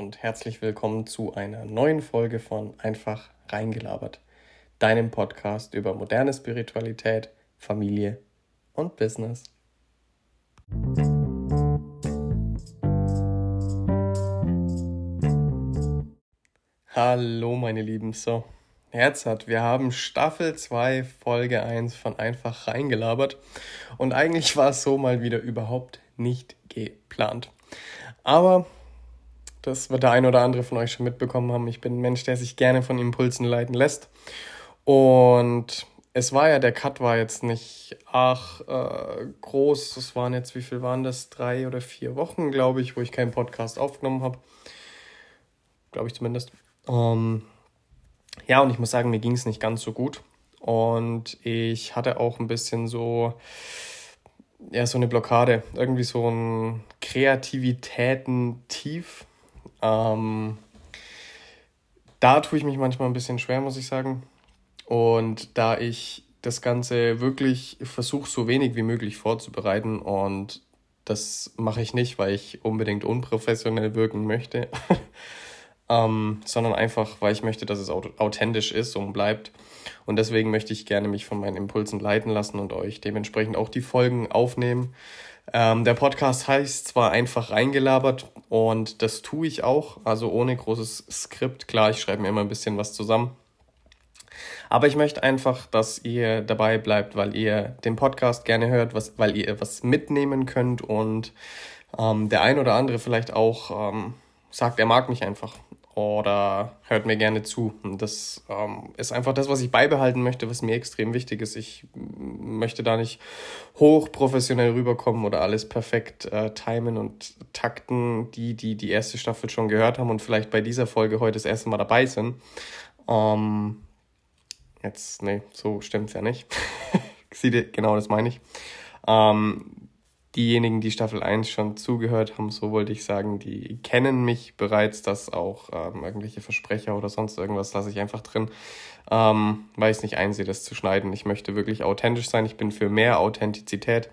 und herzlich willkommen zu einer neuen Folge von Einfach reingelabert, deinem Podcast über moderne Spiritualität, Familie und Business. Hallo meine Lieben, so, Herzhat, wir haben Staffel 2, Folge 1 von Einfach reingelabert und eigentlich war es so mal wieder überhaupt nicht geplant. Aber das wird der ein oder andere von euch schon mitbekommen haben. Ich bin ein Mensch, der sich gerne von Impulsen leiten lässt. Und es war ja, der Cut war jetzt nicht ach äh, groß. Das waren jetzt, wie viel waren das? Drei oder vier Wochen, glaube ich, wo ich keinen Podcast aufgenommen habe. Glaube ich zumindest. Ähm, ja, und ich muss sagen, mir ging es nicht ganz so gut. Und ich hatte auch ein bisschen so, ja, so eine Blockade. Irgendwie so ein Kreativitäten-Tief ähm, da tue ich mich manchmal ein bisschen schwer, muss ich sagen. Und da ich das Ganze wirklich versuche, so wenig wie möglich vorzubereiten und das mache ich nicht, weil ich unbedingt unprofessionell wirken möchte, ähm, sondern einfach, weil ich möchte, dass es authentisch ist und bleibt. Und deswegen möchte ich gerne mich von meinen Impulsen leiten lassen und euch dementsprechend auch die Folgen aufnehmen. Ähm, der Podcast heißt zwar einfach reingelabert und das tue ich auch, also ohne großes Skript. Klar, ich schreibe mir immer ein bisschen was zusammen. Aber ich möchte einfach, dass ihr dabei bleibt, weil ihr den Podcast gerne hört, was, weil ihr was mitnehmen könnt und ähm, der ein oder andere vielleicht auch ähm, sagt, er mag mich einfach oder hört mir gerne zu. Und das ähm, ist einfach das, was ich beibehalten möchte, was mir extrem wichtig ist. Ich möchte da nicht hochprofessionell rüberkommen oder alles perfekt äh, timen und takten, die, die die erste Staffel schon gehört haben und vielleicht bei dieser Folge heute das erste Mal dabei sind. Ähm, jetzt, nee, so stimmt's ja nicht. genau das meine ich. Ähm, diejenigen, die Staffel 1 schon zugehört haben, so wollte ich sagen, die kennen mich bereits, dass auch ähm, irgendwelche Versprecher oder sonst irgendwas lasse ich einfach drin, ähm, weil ich es nicht einsehe, das zu schneiden. Ich möchte wirklich authentisch sein. Ich bin für mehr Authentizität,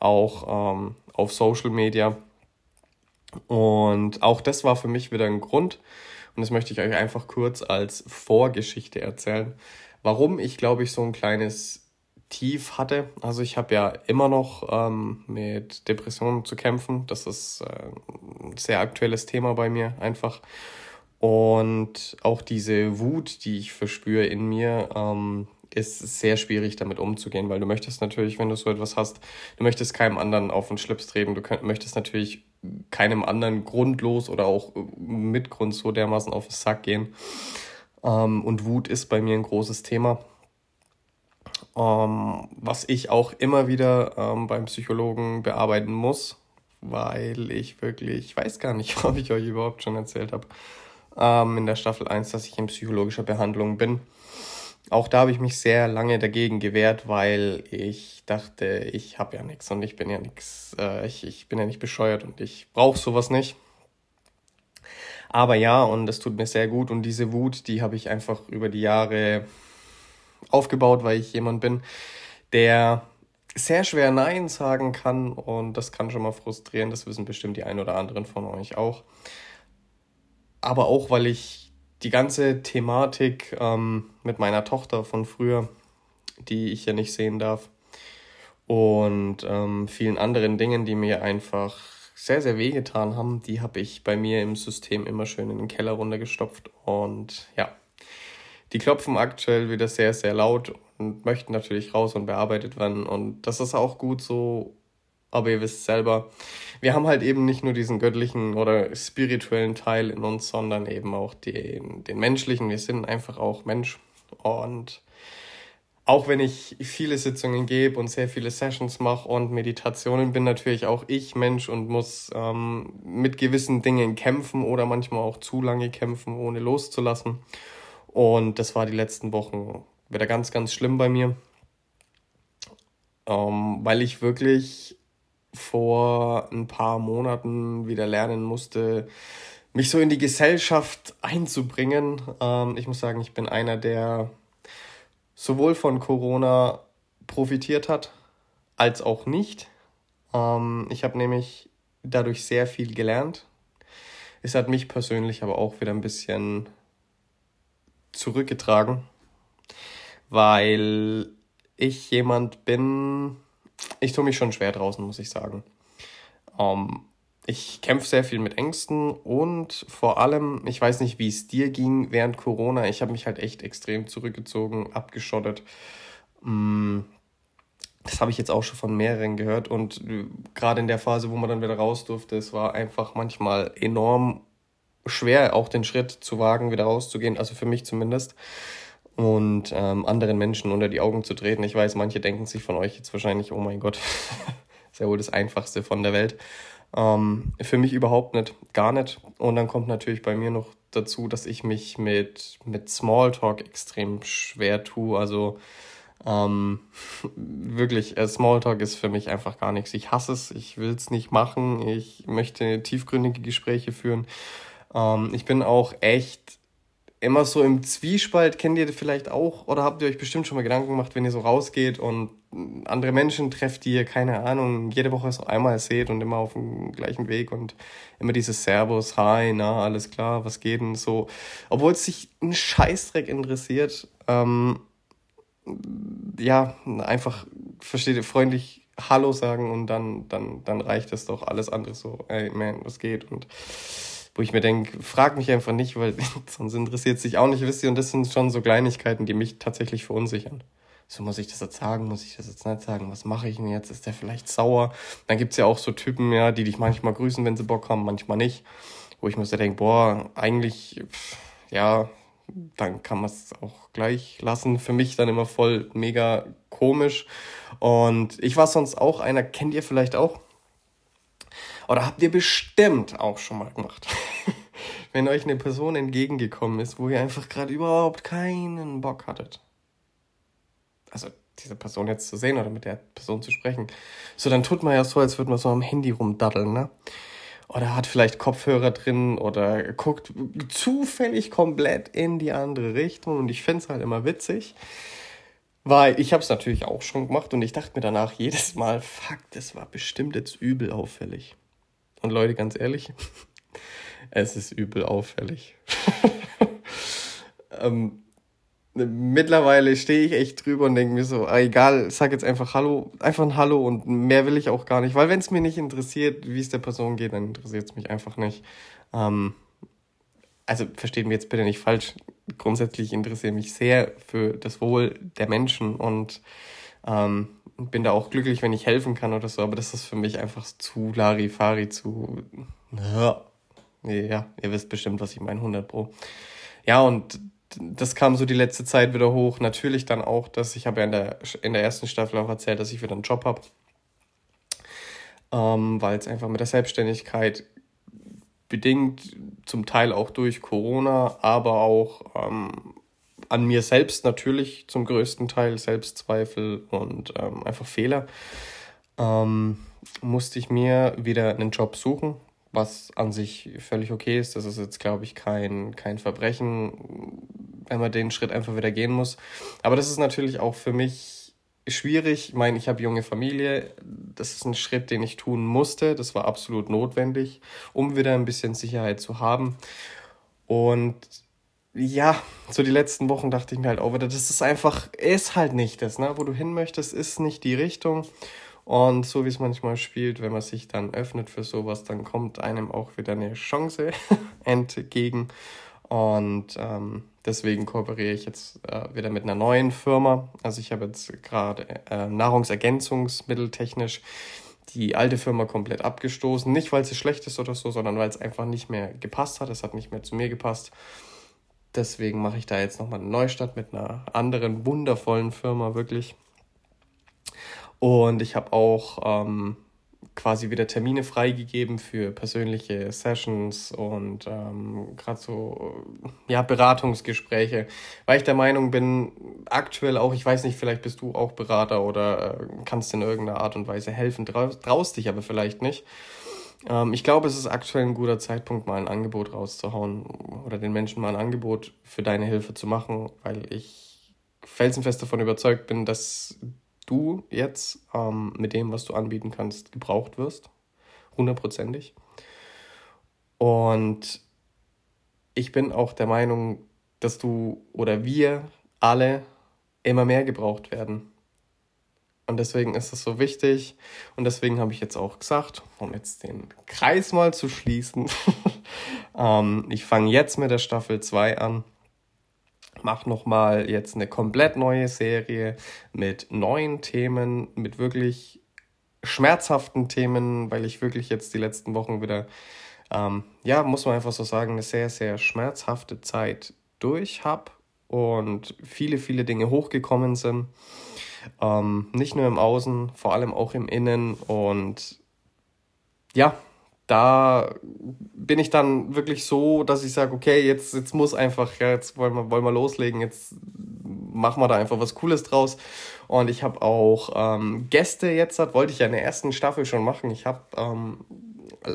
auch ähm, auf Social Media. Und auch das war für mich wieder ein Grund. Und das möchte ich euch einfach kurz als Vorgeschichte erzählen, warum ich, glaube ich, so ein kleines tief hatte. Also ich habe ja immer noch ähm, mit Depressionen zu kämpfen. Das ist äh, ein sehr aktuelles Thema bei mir einfach. Und auch diese Wut, die ich verspüre in mir, ähm, ist sehr schwierig damit umzugehen, weil du möchtest natürlich, wenn du so etwas hast, du möchtest keinem anderen auf den Schlips treten, du könnt, möchtest natürlich keinem anderen grundlos oder auch mit Grund so dermaßen auf den Sack gehen. Ähm, und Wut ist bei mir ein großes Thema. Ähm, was ich auch immer wieder ähm, beim Psychologen bearbeiten muss, weil ich wirklich, ich weiß gar nicht, ob ich euch überhaupt schon erzählt habe, ähm, in der Staffel 1, dass ich in psychologischer Behandlung bin. Auch da habe ich mich sehr lange dagegen gewehrt, weil ich dachte, ich habe ja nichts und ich bin ja nichts, äh, ich, ich bin ja nicht bescheuert und ich brauche sowas nicht. Aber ja, und es tut mir sehr gut und diese Wut, die habe ich einfach über die Jahre aufgebaut, weil ich jemand bin, der sehr schwer Nein sagen kann und das kann schon mal frustrieren. Das wissen bestimmt die ein oder anderen von euch auch. Aber auch, weil ich die ganze Thematik ähm, mit meiner Tochter von früher, die ich ja nicht sehen darf, und ähm, vielen anderen Dingen, die mir einfach sehr, sehr wehgetan haben, die habe ich bei mir im System immer schön in den Keller runtergestopft. Und ja, die klopfen aktuell wieder sehr, sehr laut und möchten natürlich raus und bearbeitet werden. Und das ist auch gut so. Aber ihr wisst selber, wir haben halt eben nicht nur diesen göttlichen oder spirituellen Teil in uns, sondern eben auch den, den menschlichen. Wir sind einfach auch Mensch. Und auch wenn ich viele Sitzungen gebe und sehr viele Sessions mache und Meditationen, bin natürlich auch ich Mensch und muss ähm, mit gewissen Dingen kämpfen oder manchmal auch zu lange kämpfen, ohne loszulassen. Und das war die letzten Wochen wieder ganz, ganz schlimm bei mir, ähm, weil ich wirklich vor ein paar Monaten wieder lernen musste, mich so in die Gesellschaft einzubringen. Ähm, ich muss sagen, ich bin einer, der sowohl von Corona profitiert hat, als auch nicht. Ähm, ich habe nämlich dadurch sehr viel gelernt Es hat mich persönlich aber auch wieder ein bisschen zurückgetragen, weil ich jemand bin, ich tue mich schon schwer draußen, muss ich sagen. Ähm, ich kämpfe sehr viel mit Ängsten und vor allem, ich weiß nicht, wie es dir ging während Corona. Ich habe mich halt echt extrem zurückgezogen, abgeschottet. Mm, das habe ich jetzt auch schon von mehreren gehört und äh, gerade in der Phase, wo man dann wieder raus durfte, es war einfach manchmal enorm schwer, auch den Schritt zu wagen, wieder rauszugehen, also für mich zumindest und ähm, anderen Menschen unter die Augen zu treten. Ich weiß, manche denken sich von euch jetzt wahrscheinlich, oh mein Gott, ist ja wohl das Einfachste von der Welt. Ähm, für mich überhaupt nicht, gar nicht. Und dann kommt natürlich bei mir noch dazu, dass ich mich mit, mit Smalltalk extrem schwer tue. Also ähm, wirklich, äh, Smalltalk ist für mich einfach gar nichts. Ich hasse es, ich will es nicht machen, ich möchte tiefgründige Gespräche führen. Ähm, ich bin auch echt immer so im Zwiespalt, kennt ihr vielleicht auch? Oder habt ihr euch bestimmt schon mal Gedanken gemacht, wenn ihr so rausgeht und andere Menschen trefft, die ihr, keine Ahnung, jede Woche so einmal seht und immer auf dem gleichen Weg und immer dieses Servus, Hi, na, alles klar, was geht denn so. Obwohl es sich ein Scheißdreck interessiert, ähm, ja, einfach, versteht ihr, freundlich Hallo sagen und dann, dann, dann reicht es doch alles andere so, ey, man, was geht? Und wo ich mir denke, frag mich einfach nicht, weil sonst interessiert sich auch nicht, wisst ihr, und das sind schon so Kleinigkeiten, die mich tatsächlich verunsichern. So, muss ich das jetzt sagen, muss ich das jetzt nicht sagen, was mache ich denn jetzt, ist der vielleicht sauer? Dann gibt's ja auch so Typen, ja, die dich manchmal grüßen, wenn sie Bock haben, manchmal nicht, wo ich mir so denke, boah, eigentlich, ja, dann kann man es auch gleich lassen. Für mich dann immer voll mega komisch. Und ich war sonst auch einer, kennt ihr vielleicht auch? Oder habt ihr bestimmt auch schon mal gemacht. Wenn euch eine Person entgegengekommen ist, wo ihr einfach gerade überhaupt keinen Bock hattet. Also diese Person jetzt zu sehen oder mit der Person zu sprechen. So, dann tut man ja so, als würde man so am Handy rumdaddeln, ne? Oder hat vielleicht Kopfhörer drin oder guckt zufällig komplett in die andere Richtung. Und ich finde es halt immer witzig. Weil ich habe es natürlich auch schon gemacht und ich dachte mir danach jedes Mal, fuck, das war bestimmt jetzt übel auffällig. Und Leute, ganz ehrlich, es ist übel auffällig. ähm, mittlerweile stehe ich echt drüber und denke mir so, ah, egal, sag jetzt einfach Hallo, einfach ein Hallo und mehr will ich auch gar nicht, weil wenn es mir nicht interessiert, wie es der Person geht, dann interessiert es mich einfach nicht. Ähm, also versteht mir jetzt bitte nicht falsch, grundsätzlich interessiere mich sehr für das Wohl der Menschen und ähm, bin da auch glücklich, wenn ich helfen kann oder so, aber das ist für mich einfach zu Larifari, zu. Ja, ihr wisst bestimmt, was ich meine, 100 Pro. Ja, und das kam so die letzte Zeit wieder hoch. Natürlich dann auch, dass ich habe ja in der, in der ersten Staffel auch erzählt, dass ich wieder einen Job habe. Ähm, weil es einfach mit der Selbstständigkeit bedingt, zum Teil auch durch Corona, aber auch ähm, an mir selbst natürlich zum größten Teil Selbstzweifel und ähm, einfach Fehler, ähm, musste ich mir wieder einen Job suchen, was an sich völlig okay ist. Das ist jetzt, glaube ich, kein, kein Verbrechen, wenn man den Schritt einfach wieder gehen muss. Aber das ist natürlich auch für mich schwierig. Ich meine, ich habe junge Familie. Das ist ein Schritt, den ich tun musste. Das war absolut notwendig, um wieder ein bisschen Sicherheit zu haben. Und ja, so die letzten Wochen dachte ich mir halt auch wieder, das ist einfach, ist halt nicht das, ne? Wo du hin möchtest, ist nicht die Richtung. Und so wie es manchmal spielt, wenn man sich dann öffnet für sowas, dann kommt einem auch wieder eine Chance entgegen. Und ähm, deswegen kooperiere ich jetzt äh, wieder mit einer neuen Firma. Also ich habe jetzt gerade äh, Nahrungsergänzungsmittel technisch die alte Firma komplett abgestoßen. Nicht, weil sie schlecht ist oder so, sondern weil es einfach nicht mehr gepasst hat. Es hat nicht mehr zu mir gepasst. Deswegen mache ich da jetzt nochmal eine Neustart mit einer anderen wundervollen Firma, wirklich. Und ich habe auch ähm, quasi wieder Termine freigegeben für persönliche Sessions und ähm, gerade so ja, Beratungsgespräche, weil ich der Meinung bin, aktuell auch, ich weiß nicht, vielleicht bist du auch Berater oder äh, kannst in irgendeiner Art und Weise helfen, traust dich aber vielleicht nicht. Ähm, ich glaube, es ist aktuell ein guter Zeitpunkt, mal ein Angebot rauszuhauen oder den Menschen mal ein Angebot für deine Hilfe zu machen, weil ich felsenfest davon überzeugt bin, dass du jetzt ähm, mit dem, was du anbieten kannst, gebraucht wirst. Hundertprozentig. Und ich bin auch der Meinung, dass du oder wir alle immer mehr gebraucht werden. Und deswegen ist es so wichtig. Und deswegen habe ich jetzt auch gesagt, um jetzt den Kreis mal zu schließen, ähm, ich fange jetzt mit der Staffel 2 an. Mach nochmal jetzt eine komplett neue Serie mit neuen Themen, mit wirklich schmerzhaften Themen, weil ich wirklich jetzt die letzten Wochen wieder, ähm, ja, muss man einfach so sagen, eine sehr, sehr schmerzhafte Zeit durch habe und viele, viele Dinge hochgekommen sind. Ähm, nicht nur im Außen, vor allem auch im Innen. Und ja, da bin ich dann wirklich so, dass ich sage, okay, jetzt, jetzt muss einfach, ja, jetzt wollen wir, wollen wir loslegen, jetzt machen wir da einfach was Cooles draus. Und ich habe auch ähm, Gäste jetzt, wollte ich ja in der ersten Staffel schon machen. Ich habe ähm,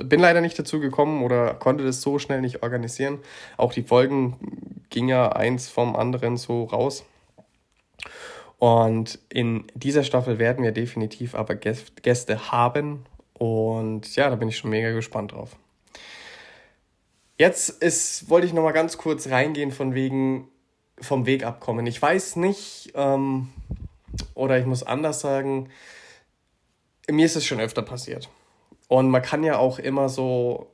bin leider nicht dazu gekommen oder konnte das so schnell nicht organisieren. Auch die Folgen ging ja eins vom anderen so raus. Und in dieser Staffel werden wir definitiv aber Gäste haben. Und ja, da bin ich schon mega gespannt drauf. Jetzt ist, wollte ich noch mal ganz kurz reingehen von wegen vom Weg abkommen. Ich weiß nicht, ähm, oder ich muss anders sagen, mir ist es schon öfter passiert. Und man kann ja auch immer so,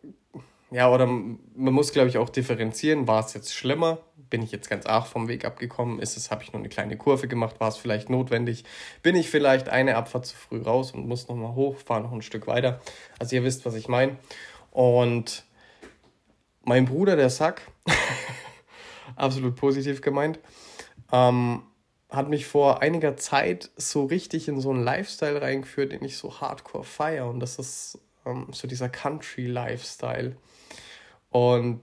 ja, oder man muss, glaube ich, auch differenzieren, war es jetzt schlimmer? Bin ich jetzt ganz arg vom Weg abgekommen? Ist es, habe ich nur eine kleine Kurve gemacht? War es vielleicht notwendig? Bin ich vielleicht eine Abfahrt zu früh raus und muss nochmal hoch, fahre noch ein Stück weiter? Also ihr wisst, was ich meine. Und mein Bruder, der Sack, absolut positiv gemeint, ähm, hat mich vor einiger Zeit so richtig in so einen Lifestyle reingeführt, den ich so hardcore feiere. Und das ist ähm, so dieser Country-Lifestyle. Und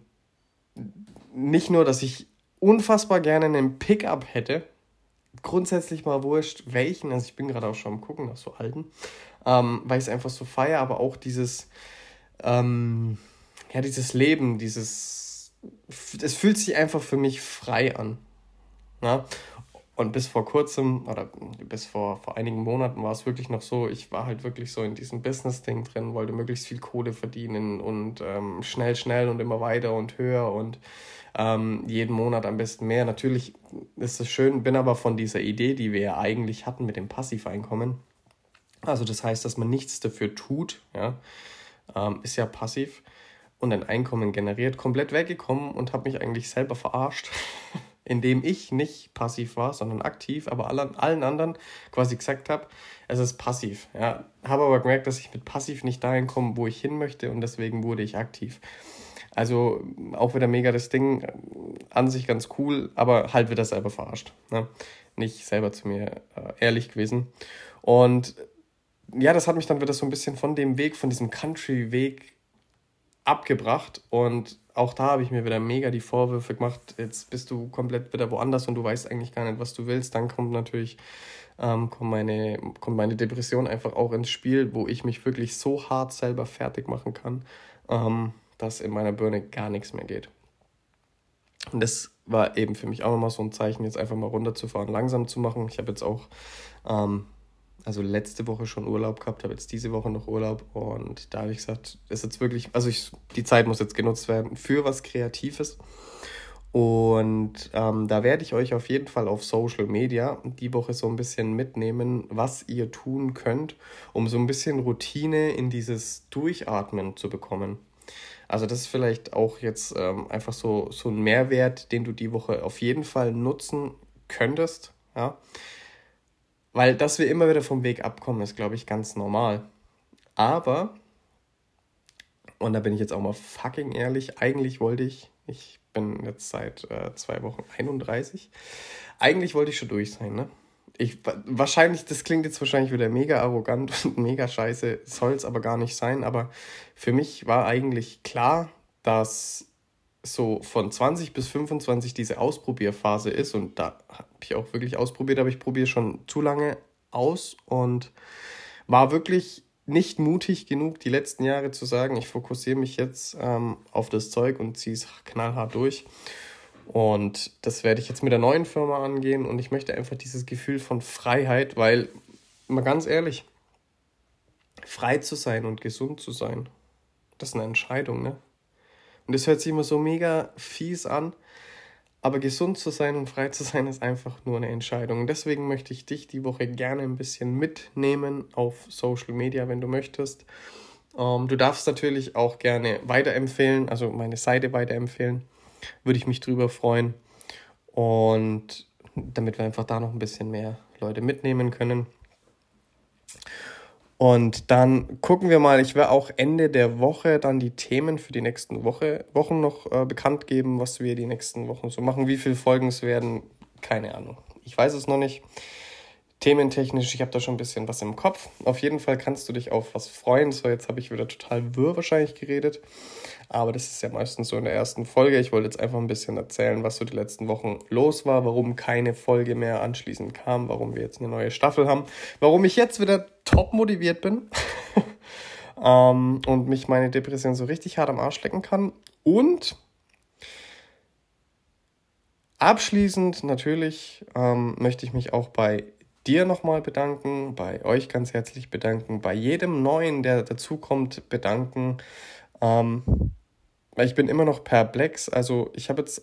nicht nur, dass ich unfassbar gerne einen Pickup hätte, grundsätzlich mal wurscht, welchen, also ich bin gerade auch schon am gucken nach so alten, ähm, weil ich es einfach so feiere, aber auch dieses, ähm, ja, dieses Leben, dieses, es fühlt sich einfach für mich frei an. Ja? Und bis vor kurzem oder bis vor, vor einigen Monaten war es wirklich noch so, ich war halt wirklich so in diesem Business-Ding drin, wollte möglichst viel Kohle verdienen und ähm, schnell, schnell und immer weiter und höher und ähm, jeden Monat am besten mehr. Natürlich ist es schön, bin aber von dieser Idee, die wir ja eigentlich hatten mit dem Passiveinkommen, also das heißt, dass man nichts dafür tut, ja, ähm, ist ja passiv und ein Einkommen generiert, komplett weggekommen und habe mich eigentlich selber verarscht. in dem ich nicht passiv war, sondern aktiv, aber allen, allen anderen quasi gesagt habe, es ist passiv. Ja. Habe aber gemerkt, dass ich mit passiv nicht dahin komme, wo ich hin möchte und deswegen wurde ich aktiv. Also auch wieder mega das Ding, an sich ganz cool, aber halt wieder selber verarscht. Ne? Nicht selber zu mir äh, ehrlich gewesen. Und ja, das hat mich dann wieder so ein bisschen von dem Weg, von diesem Country-Weg abgebracht und auch da habe ich mir wieder mega die Vorwürfe gemacht, jetzt bist du komplett wieder woanders und du weißt eigentlich gar nicht, was du willst. Dann kommt natürlich ähm, kommt, meine, kommt meine Depression einfach auch ins Spiel, wo ich mich wirklich so hart selber fertig machen kann, ähm, dass in meiner Birne gar nichts mehr geht. Und das war eben für mich auch nochmal so ein Zeichen, jetzt einfach mal runterzufahren, langsam zu machen. Ich habe jetzt auch ähm, also letzte Woche schon Urlaub gehabt, habe jetzt diese Woche noch Urlaub und da habe ich gesagt, ist jetzt wirklich, also ich, die Zeit muss jetzt genutzt werden für was Kreatives. Und ähm, da werde ich euch auf jeden Fall auf Social Media die Woche so ein bisschen mitnehmen, was ihr tun könnt, um so ein bisschen Routine in dieses Durchatmen zu bekommen. Also das ist vielleicht auch jetzt ähm, einfach so, so ein Mehrwert, den du die Woche auf jeden Fall nutzen könntest. Ja? Weil, dass wir immer wieder vom Weg abkommen, ist, glaube ich, ganz normal. Aber, und da bin ich jetzt auch mal fucking ehrlich, eigentlich wollte ich, ich bin jetzt seit äh, zwei Wochen 31, eigentlich wollte ich schon durch sein, ne? Ich, wahrscheinlich, das klingt jetzt wahrscheinlich wieder mega arrogant und mega scheiße, soll es aber gar nicht sein, aber für mich war eigentlich klar, dass so von 20 bis 25 diese Ausprobierphase ist und da habe ich auch wirklich ausprobiert, aber ich probiere schon zu lange aus und war wirklich nicht mutig genug, die letzten Jahre zu sagen, ich fokussiere mich jetzt ähm, auf das Zeug und ziehe es knallhart durch. Und das werde ich jetzt mit der neuen Firma angehen und ich möchte einfach dieses Gefühl von Freiheit, weil, mal ganz ehrlich, frei zu sein und gesund zu sein, das ist eine Entscheidung, ne? Und das hört sich immer so mega fies an. Aber gesund zu sein und frei zu sein ist einfach nur eine Entscheidung. Und deswegen möchte ich dich die Woche gerne ein bisschen mitnehmen auf Social Media, wenn du möchtest. Ähm, du darfst natürlich auch gerne weiterempfehlen, also meine Seite weiterempfehlen. Würde ich mich drüber freuen. Und damit wir einfach da noch ein bisschen mehr Leute mitnehmen können. Und dann gucken wir mal, ich werde auch Ende der Woche dann die Themen für die nächsten Woche, Wochen noch äh, bekannt geben, was wir die nächsten Wochen so machen. Wie viele Folgen es werden, keine Ahnung. Ich weiß es noch nicht. Thementechnisch, ich habe da schon ein bisschen was im Kopf. Auf jeden Fall kannst du dich auf was freuen. So, jetzt habe ich wieder total wirr wahrscheinlich geredet. Aber das ist ja meistens so in der ersten Folge. Ich wollte jetzt einfach ein bisschen erzählen, was so die letzten Wochen los war, warum keine Folge mehr anschließend kam, warum wir jetzt eine neue Staffel haben, warum ich jetzt wieder top motiviert bin ähm, und mich meine Depression so richtig hart am Arsch lecken kann. Und abschließend natürlich ähm, möchte ich mich auch bei dir nochmal bedanken, bei euch ganz herzlich bedanken, bei jedem Neuen, der dazukommt, bedanken. Ähm, ich bin immer noch perplex. Also ich habe jetzt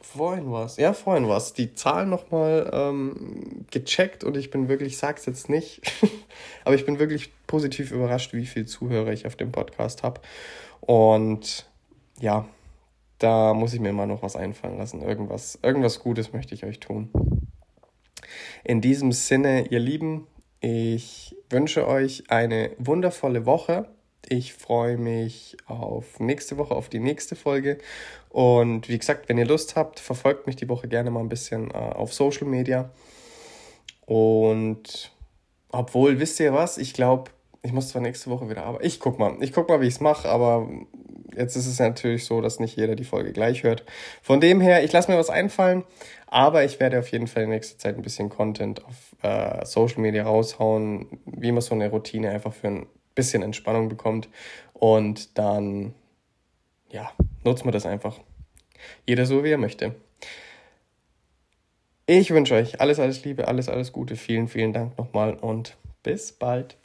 vorhin was, ja vorhin was, die Zahlen nochmal ähm, gecheckt und ich bin wirklich, ich sag's jetzt nicht, aber ich bin wirklich positiv überrascht, wie viel Zuhörer ich auf dem Podcast habe. Und ja, da muss ich mir mal noch was einfallen lassen. Irgendwas, irgendwas Gutes möchte ich euch tun. In diesem Sinne, ihr Lieben, ich wünsche euch eine wundervolle Woche. Ich freue mich auf nächste Woche, auf die nächste Folge. Und wie gesagt, wenn ihr Lust habt, verfolgt mich die Woche gerne mal ein bisschen äh, auf Social Media. Und obwohl, wisst ihr was? Ich glaube, ich muss zwar nächste Woche wieder arbeiten. Ich guck mal. Ich guck mal, wie ich es mache, aber jetzt ist es natürlich so, dass nicht jeder die Folge gleich hört. Von dem her, ich lasse mir was einfallen, aber ich werde auf jeden Fall in nächster Zeit ein bisschen Content auf äh, Social Media raushauen, wie man so eine Routine einfach für ein bisschen Entspannung bekommt. Und dann, ja, nutzt man das einfach. Jeder so, wie er möchte. Ich wünsche euch alles, alles Liebe, alles, alles Gute. Vielen, vielen Dank nochmal und bis bald.